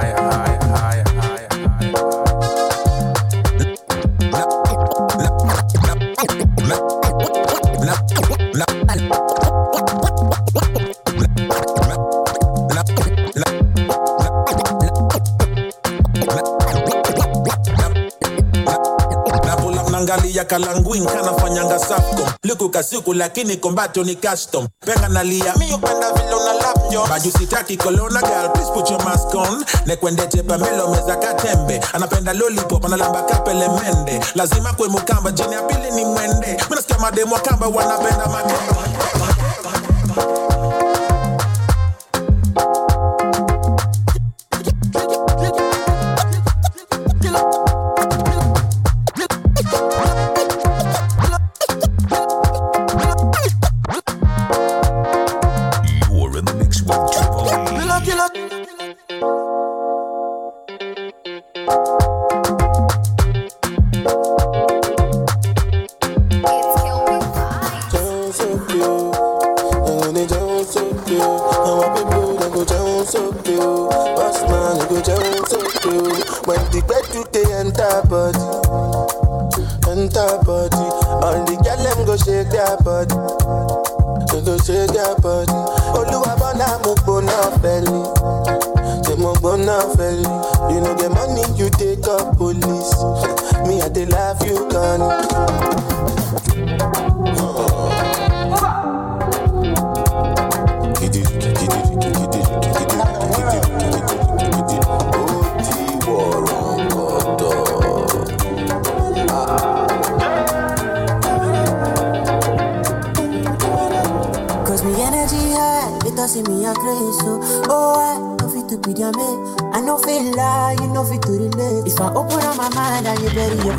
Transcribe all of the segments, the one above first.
fire. Kalangwin kanafanyanga Safcom, liku kasuku lakini kombato ni custom. Penga nalia mi upenda vile una lap baju, sitaki kolona girl, please put your mask on. Nekwendete pamelo meza katembe, anapenda lollipop, analamba kapele mende, lazima kwe mukamba jini ya pili ni mwende. Mimi nasikia mademu kamba wanapenda makamba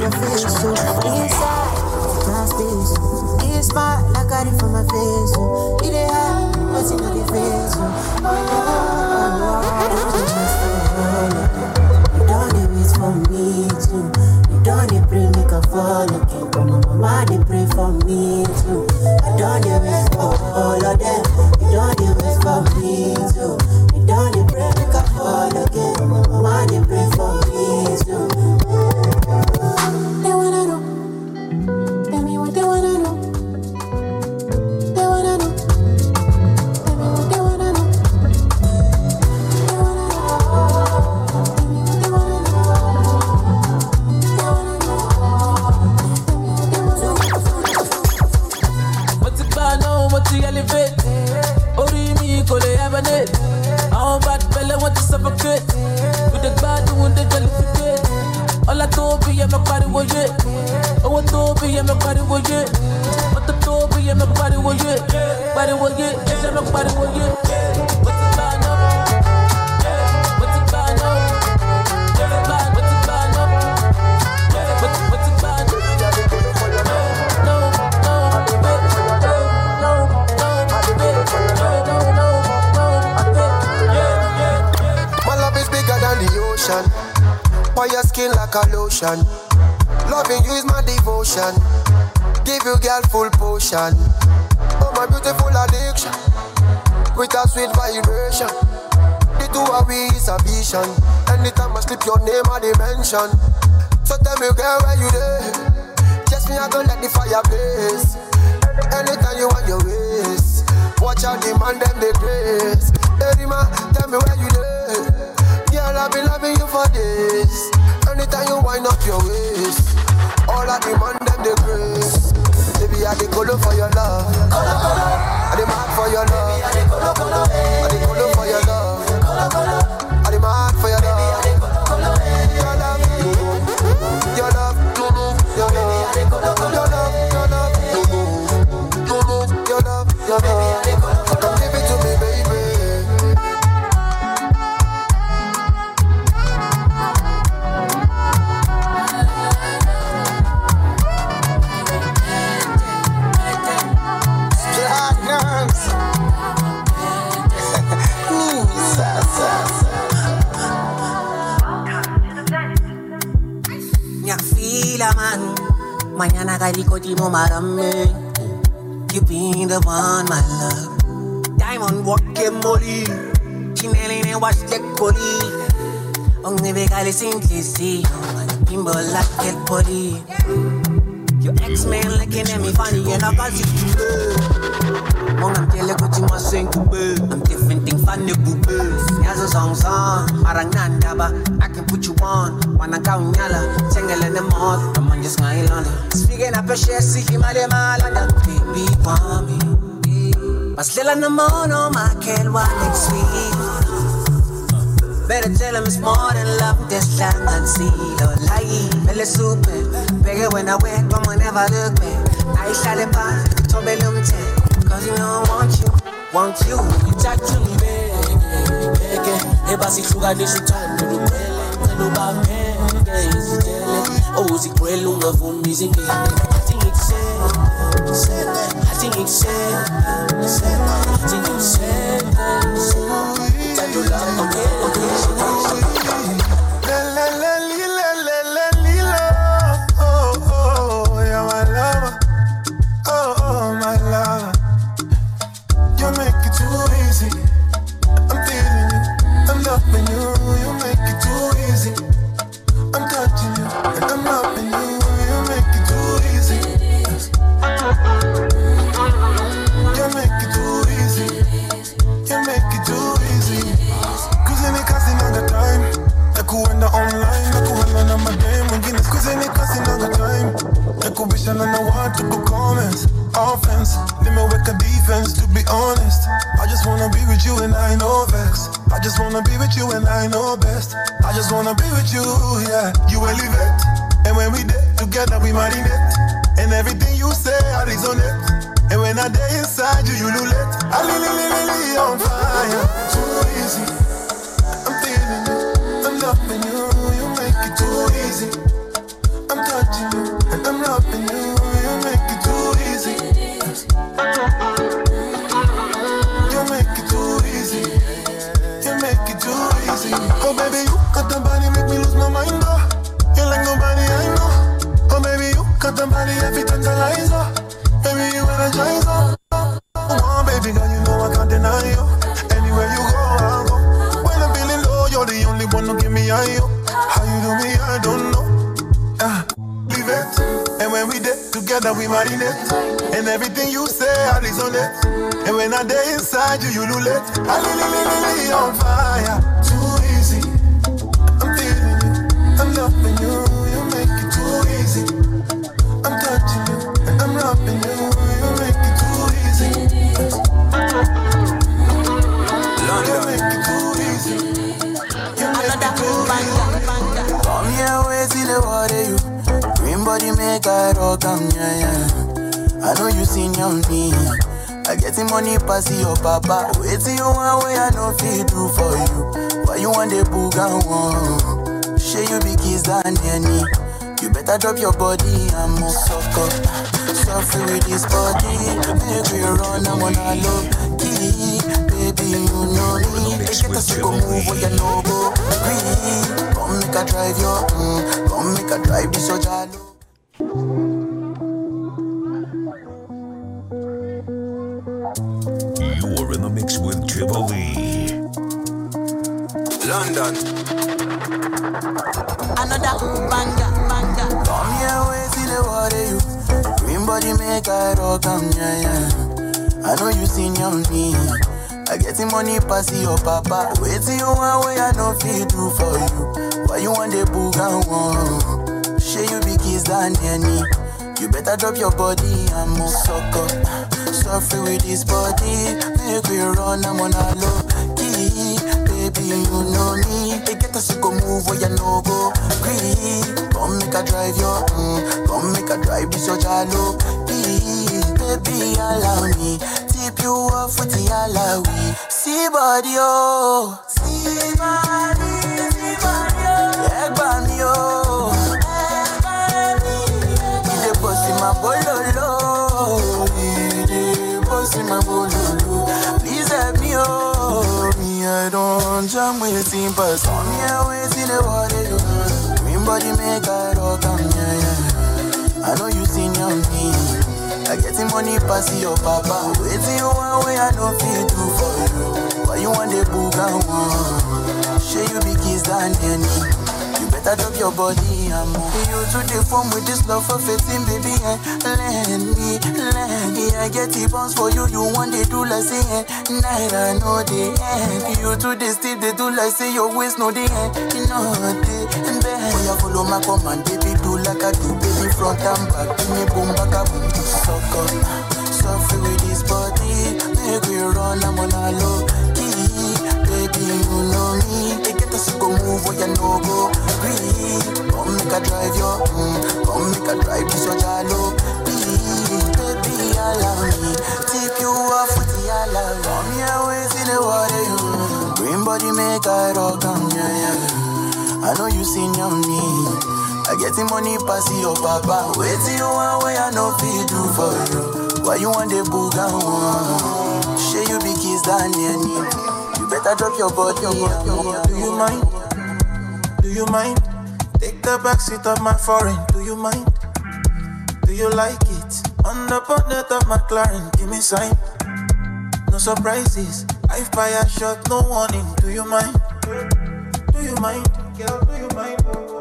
profesional. Loving you is my devotion. Give you girl full potion. Oh my beautiful addiction. With a sweet vibration. The two of we is a vision. Anytime I slip your name I dimension. So tell me girl where you there? Just me I don't let the fire blaze. Anytime you want your ways. Watch out demand them the grace. Hey, man, tell me where you there? Girl I be loving you for this. Anytime you wind up your waist, all I demand them the grace. Baby, I the color for your love. I demand for your love. Mañana Gailicochimo marame. You been the one, my love. Diamond walk and molly. Chinelli and wash the collie. Only big Ali sing see. Pimbo like el body. Your ex man looking at me funny and I got you to Mong I'm what you must sing to be. I'm different thing funny boo Yazo song song. Arang nandaba. I can put you on. Wanna count yala. In the mouth. Wana kawunyala Thengele nemoto Manje singayilanda Sifike naphesheya sidle imali emalanda Baby wami Basidlela nomono makhelwane next week Better tell him it's more than love This land and sea Layi Vele super Bheke wena wedwa whenever look back. Ayihlale phansi Thobele umthetho Cause you know I want you Want you. Ngithathe ngibeke ebasihlukanisa uthando luphele ngicela ubapheke izitele owuzigcwele ungavumi izingene athi ngikusele athi ngikusele athi ngikusele uthando lwakho Oh, oh, yeah, my lover. Oh, oh, my lover. You together, we marinate. And everything you say, I resonate. And when I day inside you, you lulate. I li li li li li on fire. Too easy. I'm feeling you. I'm loving you. You make it too easy. I'm touching you. And I'm loving you. You make it too easy. You make it too easy. You make it too easy. Come here, wait till the water you. Body make I rock am, yeah, yeah. I know you seen on me. I get the money pass your papa. Wait till you want way I know feel do for you. Why you want the booga one? Share you be kiss than any. You better drop your body and move suck up. Suffer with this body. Make we run, I'm on a low key. Baby, you know me. Get us to go move where you know go. Come make a drive your, mm, come make a drive this your jalo. London. Another banger, banger Come here, wait till the water eh, you. Green body make I rock am, yeah, yeah. I know you seen on me. I get the money pass your papa. Wait till you want way I know feel do for you. Why you want the booga one? Share you be kiss than any. You better drop your body and move suck up. Suffer with this body. Make we run, I'm on a low key. You know me. They get us to go move where you know go. Green. Come make a drive your, mm, come make a drive this your jalo. Please, baby, allow me. Tip you off with the alawi. See body, oh. See body, see body, oh. Egg me, oh. Ide bossy my bololo. Ide bossy my bololo. Don't jam waiting, but come here, waiting the water. Green body make I rock, am, yeah, yeah. I know you seen on me. I get the money pass your papa. Wait till you way I don't feel do for you. Why you want the booga one? Share you be kiss than any. Better drop your body move. You to the form with this love for fitting, baby. Eh? Let me, let me. I get the bounce for you. You want they do like say, eh? night I know the end. You to the steep, they do like say your waist no the end. Know the end. Oh, yeah, follow my command, baby. Do like I do, baby. Front and back, give me boom, back up. Suck up, suffer with this body. Make we run, I'm on a low key. Baby, you know me. To go move where you know go. Breathe. Come make a drive your, mm. Come make a drive this your jalo. Please, baby, allow me. Tip you off with the alarm. Come here, waist in the water, you. Green body make I rock on, yeah, yeah. I know you seen your me. I get the money pass your papa. Wait till you want what I know fit do for you. Why you want the booga one? Share you be kiss. You better drop your body. Do you mind? Do you mind? Take the back seat of my foreign. Do you mind? Do you like it? On the bonnet of McLaren, give me sign. No surprises. I fire shot, no warning. Do you mind? Do you mind? Girl, do you mind?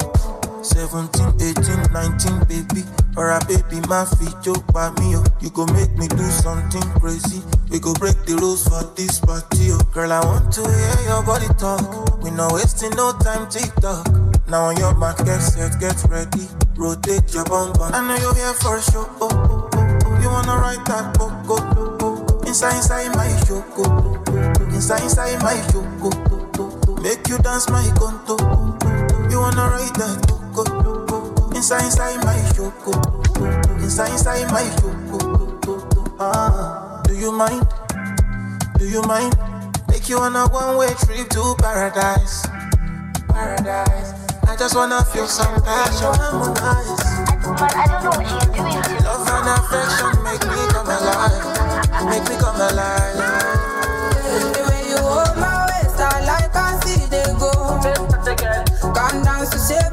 17, 18, 19, baby. Or a baby, my feet joke by me. Oh. You go make me do something crazy. We go break the rules for this party. Oh. Girl, I want to hear your body talk. We not wasting no time, TikTok. Now on your mark, get set, get ready. Rotate your bum bum. I know you're here for a show. Oh, oh, oh, oh. You wanna ride that go, oh, oh. Inside, inside my show, go, oh. Inside, inside my show, go, oh. Make you dance my conto. You wanna ride that oh. Inside, inside my show, go, oh. Inside, inside my show, go, oh. Ah, do you mind? Do you mind? Take you on a one-way trip to paradise. Paradise. I just wanna feel some passion. Harmonize. But I don't know what she's doing to Love and affection make me come alive. Make me come alive. The way you hold my waist, I like I see they go. Come down to save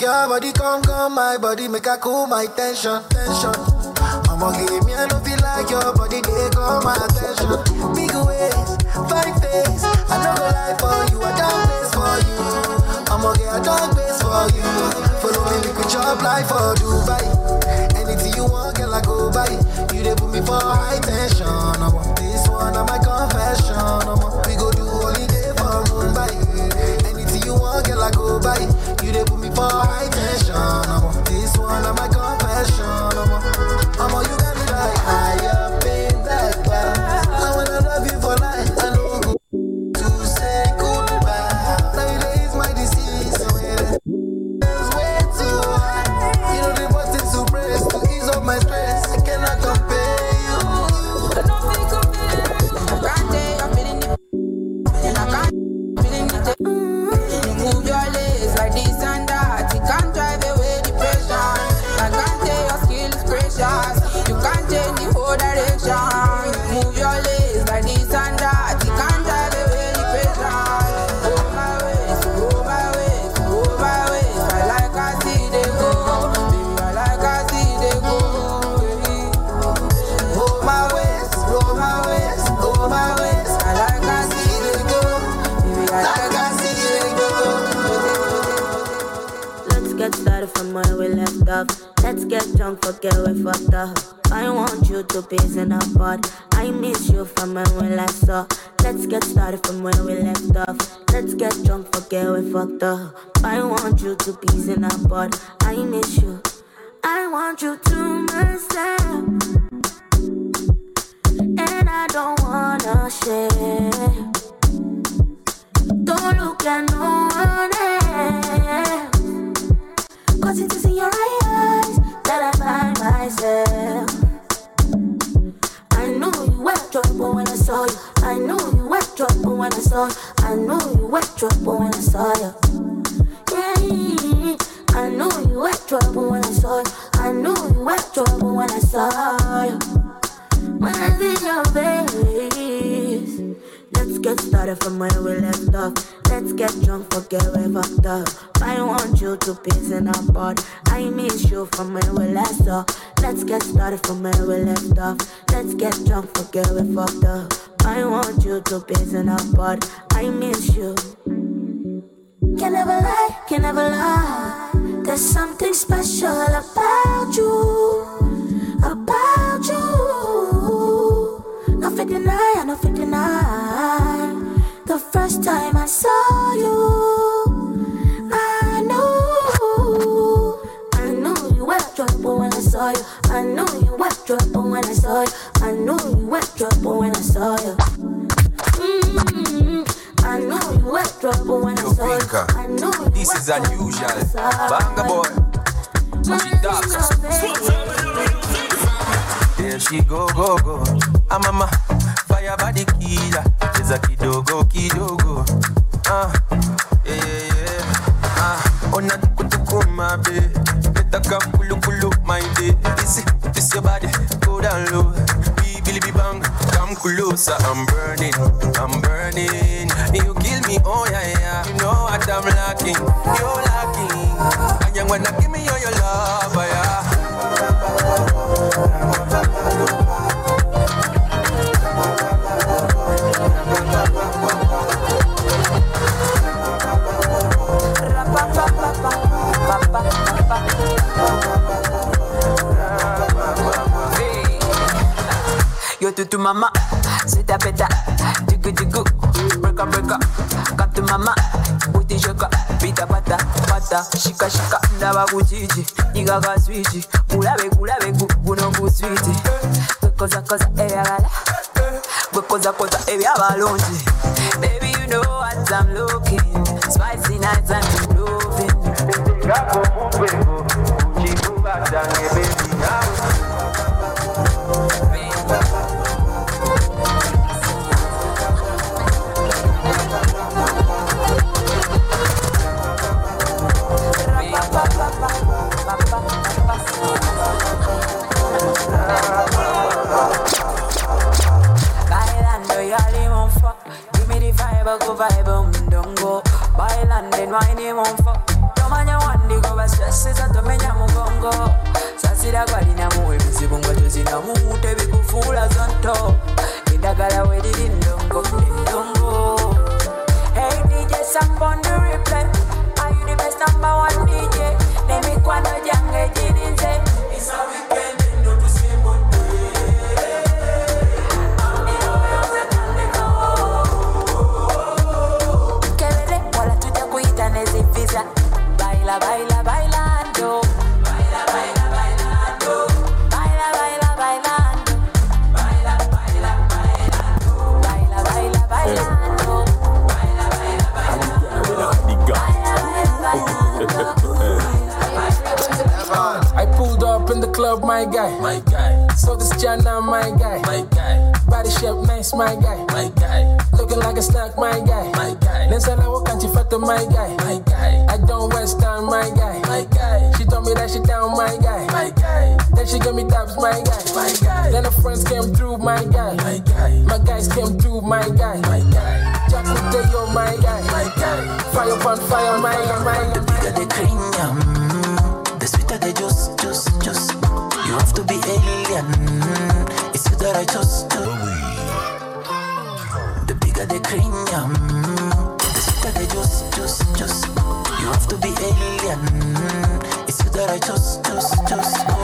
Your body come, come, my body make a cool my tension, tension. I'ma give me, I don't feel like your body, they call my attention. Big ways, fine face, I know go lie for you, I don't place for you. I'ma get a dog place for you. Follow me, we could chop life for Dubai. Anything you want, girl, I go buy. You they put me for high tension. I want this one, I'm my confession. I'm we go do holiday for Mumbai. Anything you want, girl, I go buy. For. This one, I'm my confession. You to piece in apart. I miss you from when we last saw. Let's get started from where we left off. Let's get drunk, forget we fucked up. I want you to piece in apart. I miss you. I want you to myself. And I don't wanna share. Don't look at no one else. Cause it is in your eyes that I find myself. Were trouble when I saw you. I knew you were trouble when I saw you. I knew you were trouble when I saw you. Yeah, I knew you were trouble when I saw you. I knew you were trouble when I saw you. When I see your face. Get started from where we left off. Let's get drunk, forget we fucked up. I want you to piece in apart. I miss you from where we last saw. Let's get started from where we left off. Let's get drunk, forget we fucked up. I want you to piece in apart. I miss you. Can never lie, can never lie. There's something special about you, about. Nothing deny, nothing deny. The first time I saw you, I knew, I knew you were trouble when I saw you. I knew you were trouble when I saw you. I knew you were trouble when I saw you. Mm-hmm. I knew you were trouble when I saw you. I knew you this is unusual. I Banga boy. She dark. There she go, go, go. I'm a ma, fire body killer. She's a kidogo, kidogo. Ah, yeah, yeah, yeah. Ah, ona tuku tuku, my babe. Letaka kulu kulu, my day. This, this your body, go down low. Be billy be bang, come closer. I'm burning, I'm burning. You kill me, oh yeah, yeah. You know what I'm lacking, you're lacking. And you wanna give me all your love, Yo tutu mama, c'est ta peta, digu digu, breaka breaka, come to mama, booty shaka, pita pata pata, shika shika, ndaba kuchichi, niga ka switchi, kulabe kulabe gu- guno ku switi, kwekoza koza ebyagala, kwekoza koza ebyabalungi, baby you know what I'm looking, spicy nights and loving. Me the vibe, go vibe mdongo Bailando and wine mon fuck. Tomanya wandi go basese za tomenya mugongo Sasira gwalina muwe bizibu nga tozinamu tebikufuula zonto Eddagala we liri ndongo ndongo Hey DJ Samp on the replay. Are you the best number one DJ Nemikwano gyange girinze It's a weekend Baila baila bailando Baila baila bailando Baila baila bailando Baila baila bailando Baila baila bailando I pulled up in the club, my guy. My guy. So this Jana, my guy. My guy. Body shape nice, my guy. My guy. Looking like a snack, my guy. My guy. Then said I walk and she fat my guy. My guy. I don't west down, my guy. My guy. She told me that she down, my guy. My guy. Then she gave me dabs, my guy. My guy. Then her friends came through, my guy. My guy. My guys came through, my guy. My guy. Jack Mateo, my guy. My guy. Fire upon fire, my guy. My guy. The bigger the cream, mm, the sweeter the juice, juice, juice. You have to be alien. It's that I chose to. The bigger the cream, the sweeter the juice, juice, juice. You have to be alien. It's you that I chose, chose, chose.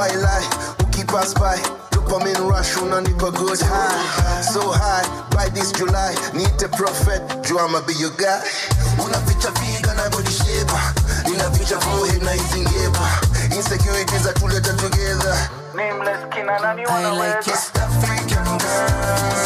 Why lie? Ukipass by? Dopamine rush unanipa good high. So high by this July niite prophet. Juu I'ma be your guy. Unaficha figa na body shape ah. ninaficha forehead na izingepa ah. insecurities atuleta together. Nameless kina nani unaweza East African girl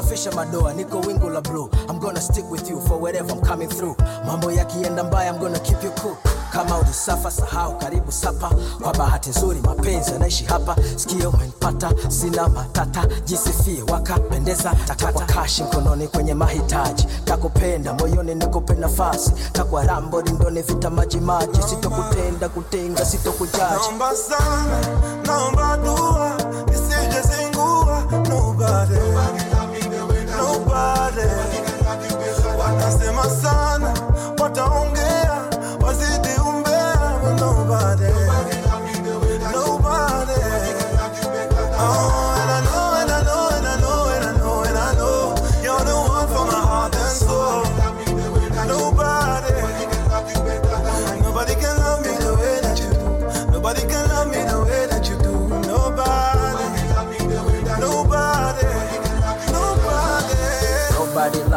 menisafisha madoa niko wingu la blue. I'm gonna stick with you for wherever i'm coming through. Mambo yakienda mbaya i'm gonna keep you cool. Kama ulisafa sahau karibu sapa. Kwa bahati nzuri mapenzi yanaishi hapa. Sikio umenipata sina matata. Jisifie wakapendeza. Takwa kashi mkononi kwenye mahitaji. Takupenda moyoni nikupe nafasi. Takwa rambo rindoni vita majimaji sitokutenda kutenga sitokujaji. Naomba sana, naomba dua, nisije. Nobody, nobody.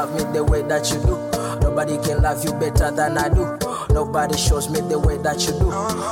Love me the way that you do. Nobody can love you better than I do. Nobody shows me the way that you do.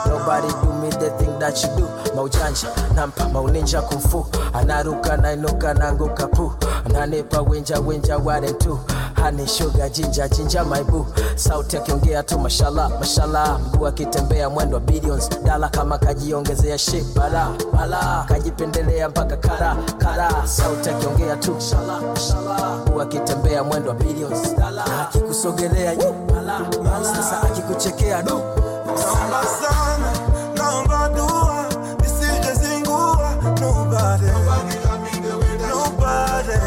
Nobody do me the thing that you do. Maujanja, nampa, mauninja kumfu. Anaruka, nainuka, nanguka pu. Ananipa winja, winja, ware tu. Honey, sugar, jinja, jinja, my boo. Sauti akiongea tu mashallah, mashallah. Mguu akitembea mwendo billions. Dala kama kajiongezea shape bala, bala. Kajipendelea mpaka kara, kara. Sauti akiongea tu mashallah, mashallah. Mguu akitembea mwendo billions. Dala, akikusogelea bala, bala. Sasa akikuchekea du. Naomba sana, naomba dua, nisije zingua. Nobody, nobody.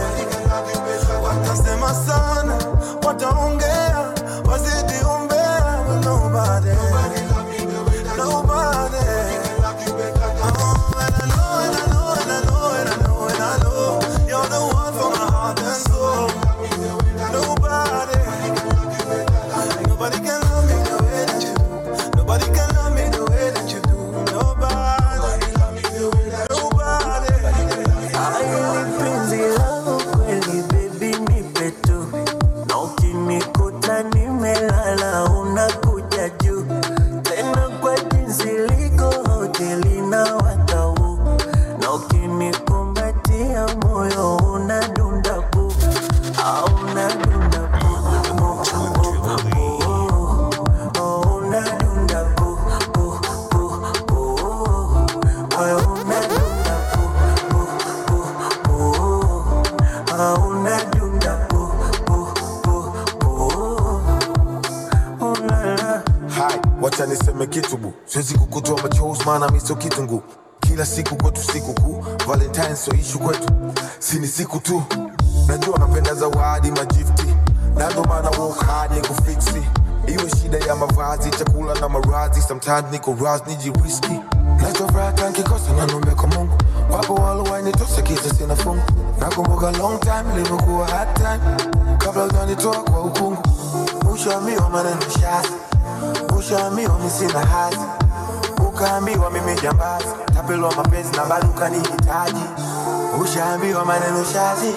Watasema sana, wataongea, wazidi maana miso kitungu. Kila siku kwetu sikukuu Valentine so ishu kwetu, sini siku tu. Najua napenda zawadi majifti, nando maana work kufiksi. Iwe shida ya mavazi, chakula na maradhi, sometimes niko rasni jiriski Nachofuraha nkikosa kwa Mungu, wapo walowainitosa kisa sina fungu. Nakumbuka long time ilivyokuwa hard time, kabla ujanitoa kwa ukungu. Ushaambiwa maneno shasi wa mio misina hazi, ukaambiwa mimi jambazi, tapelwa mapenzi na bado ukanihitaji. Ushaambiwa maneno shazi,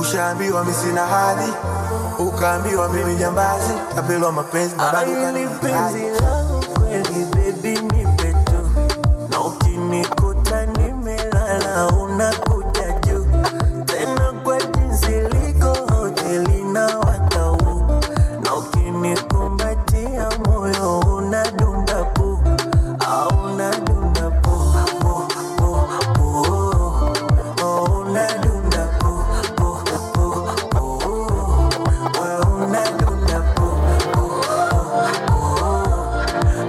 ushaambiwa mimi sina hadhi, ukaambiwa mimi jambazi, tapelwa mapenzi na bado ukanihitaji.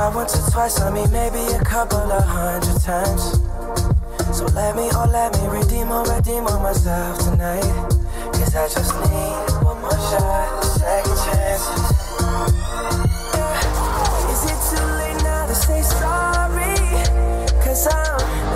tried once or twice, I mean maybe a couple of hundred times. So let me, oh let me redeem or redeem on myself tonight. Cause I just need one more shot, second chance. Yeah. Is it too late now to say sorry? Cause I'm